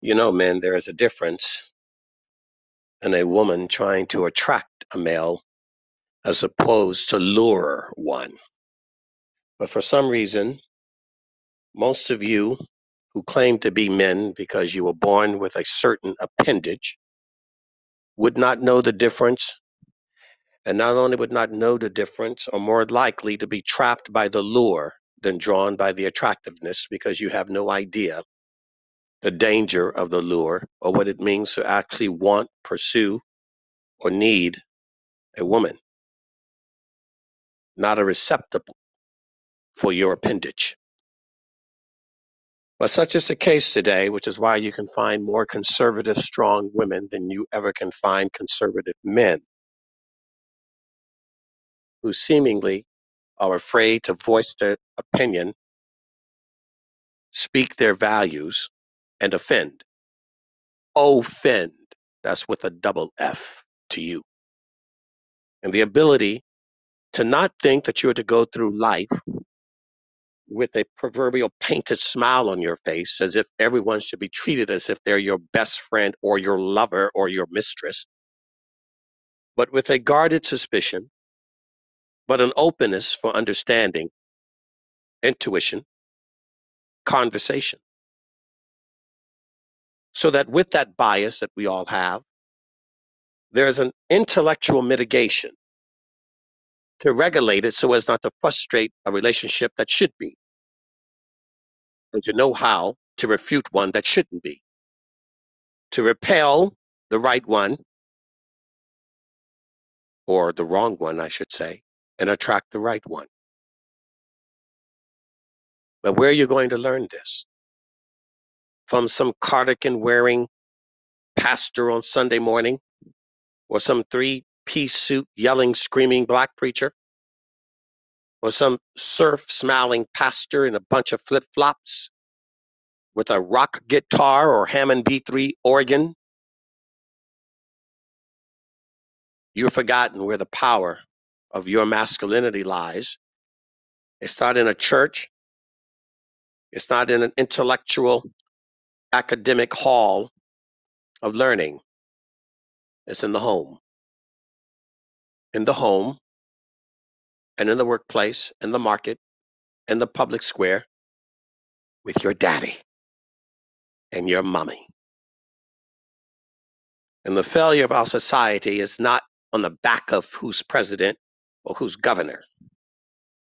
You know, men, there is a difference in a woman trying to attract a male as opposed to lure one. But for some reason, most of you who claim to be men because you were born with a certain appendage would not know the difference, and not only would not know the difference, are more likely to be trapped by the lure than drawn by the attractiveness because you have no idea the danger of the lure or what it means to actually want, pursue, or need a woman, not a receptacle for your appendage. But such is the case today, which is why you can find more conservative, strong women than you ever can find conservative men who seemingly are afraid to voice their opinion, speak their values, and offend. Offend. That's with a double F to you. And the ability to not think that you are to go through life with a proverbial painted smile on your face as if everyone should be treated as if they're your best friend or your lover or your mistress, but with a guarded suspicion, but an openness for understanding, intuition, conversation. So that with that bias that we all have, there's an intellectual mitigation to regulate it so as not to frustrate a relationship that should be, and to know how to refute one that shouldn't be, to repel the right one or the wrong one, I should say, and attract the right one. But where are you going to learn this? From some cardigan wearing pastor on Sunday morning or some three piece suit yelling, screaming black preacher? Or some surf smiling pastor in a bunch of flip flops with a rock guitar or Hammond B3 organ? You've forgotten where the power of your masculinity lies. It's not in a church, it's not in an intellectual academic hall of learning, it's in the home. In the home, and in the workplace, in the market, in the public square, with your daddy and your mommy. And the failure of our society is not on the back of who's president or who's governor.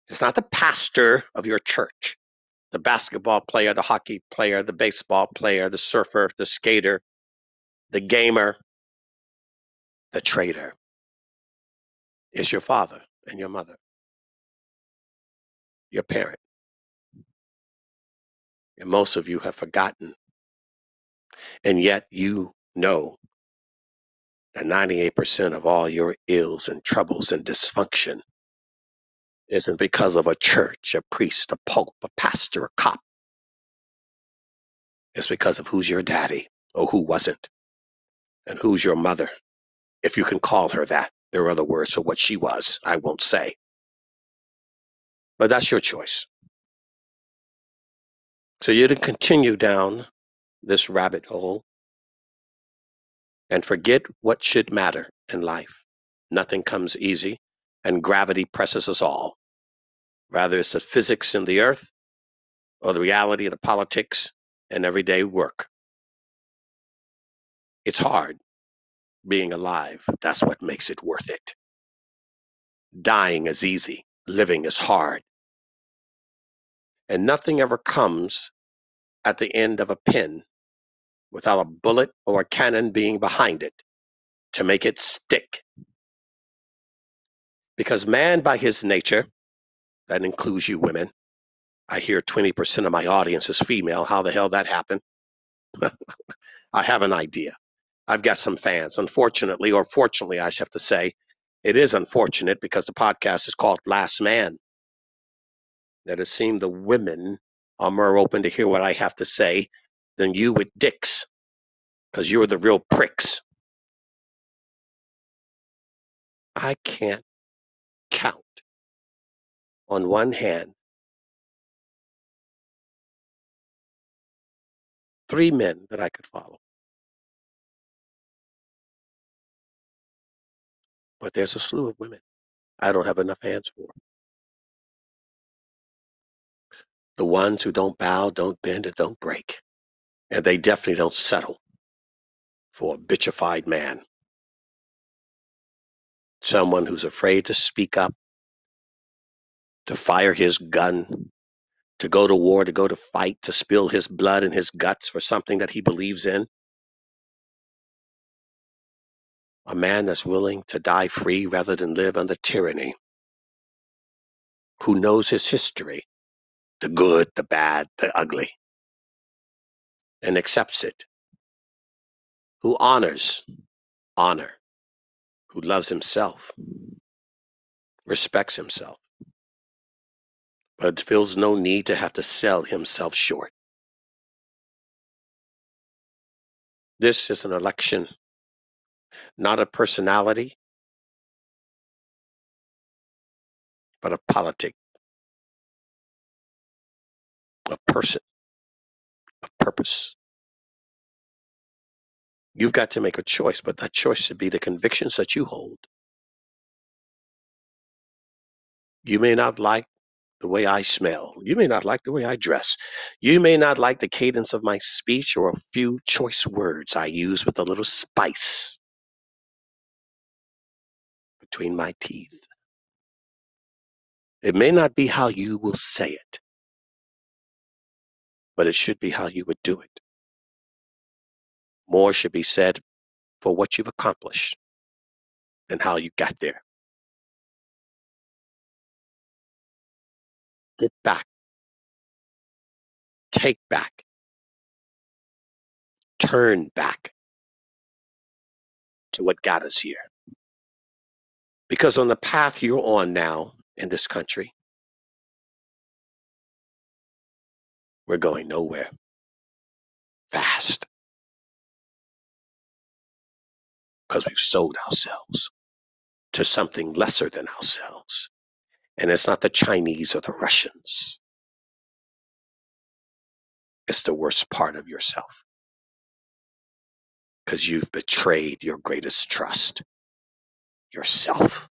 It's not the pastor of your church, the basketball player, the hockey player, the baseball player, the surfer, the skater, the gamer, the trader. It's your father and your mother, your parent. And most of you have forgotten. And yet you know that 98% of all your ills and troubles and dysfunction isn't because of a church, a priest, a pope, a pastor, a cop. It's because of who's your daddy or who wasn't, and who's your mother, if you can call her that. There are other words for what she was, I won't say. But that's your choice. So you to continue down this rabbit hole and forget what should matter in life. Nothing comes easy, and gravity presses us all. Rather, it's the physics in the earth or the reality of the politics and everyday work. It's hard being alive. That's what makes it worth it. Dying is easy, living is hard. And nothing ever comes at the end of a pin without a bullet or a cannon being behind it to make it stick. Because man, by his nature, that includes you women, I hear 20% of my audience is female. How the hell that happened? I have an idea. I've got some fans. Unfortunately, or fortunately, I should have to say, it is unfortunate because the podcast is called Last Man. That it seemed the women are more open to hear what I have to say than you with dicks, because you're the real pricks. I can't on one hand Three men that I could follow. But there's a slew of women I don't have enough hands for. The ones who don't bow, don't bend, and don't break. And they definitely don't settle for a bitchified man. Someone who's afraid to speak up, to fire his gun, to go to war, to go to fight, to spill his blood and his guts for something that he believes in. A man that's willing to die free rather than live under tyranny, who knows his history, the good, the bad, the ugly, and accepts it, who honors honor, who loves himself, respects himself, but feels no need to have to sell himself short. This is an election, not of personality, but of politic, of person, of purpose. You've got to make a choice, but that choice should be the convictions that you hold. You may not like the way I smell. You may not like the way I dress. You may not like the cadence of my speech or a few choice words I use with a little spice between my teeth. It may not be how you will say it, but it should be how you would do it. More should be said for what you've accomplished than how you got there. Get back, take back, turn back to what got us here. Because on the path you're on now in this country, we're going nowhere fast because we've sold ourselves to something lesser than ourselves. And it's not the Chinese or the Russians, it's the worst part of yourself because you've betrayed your greatest trust yourself.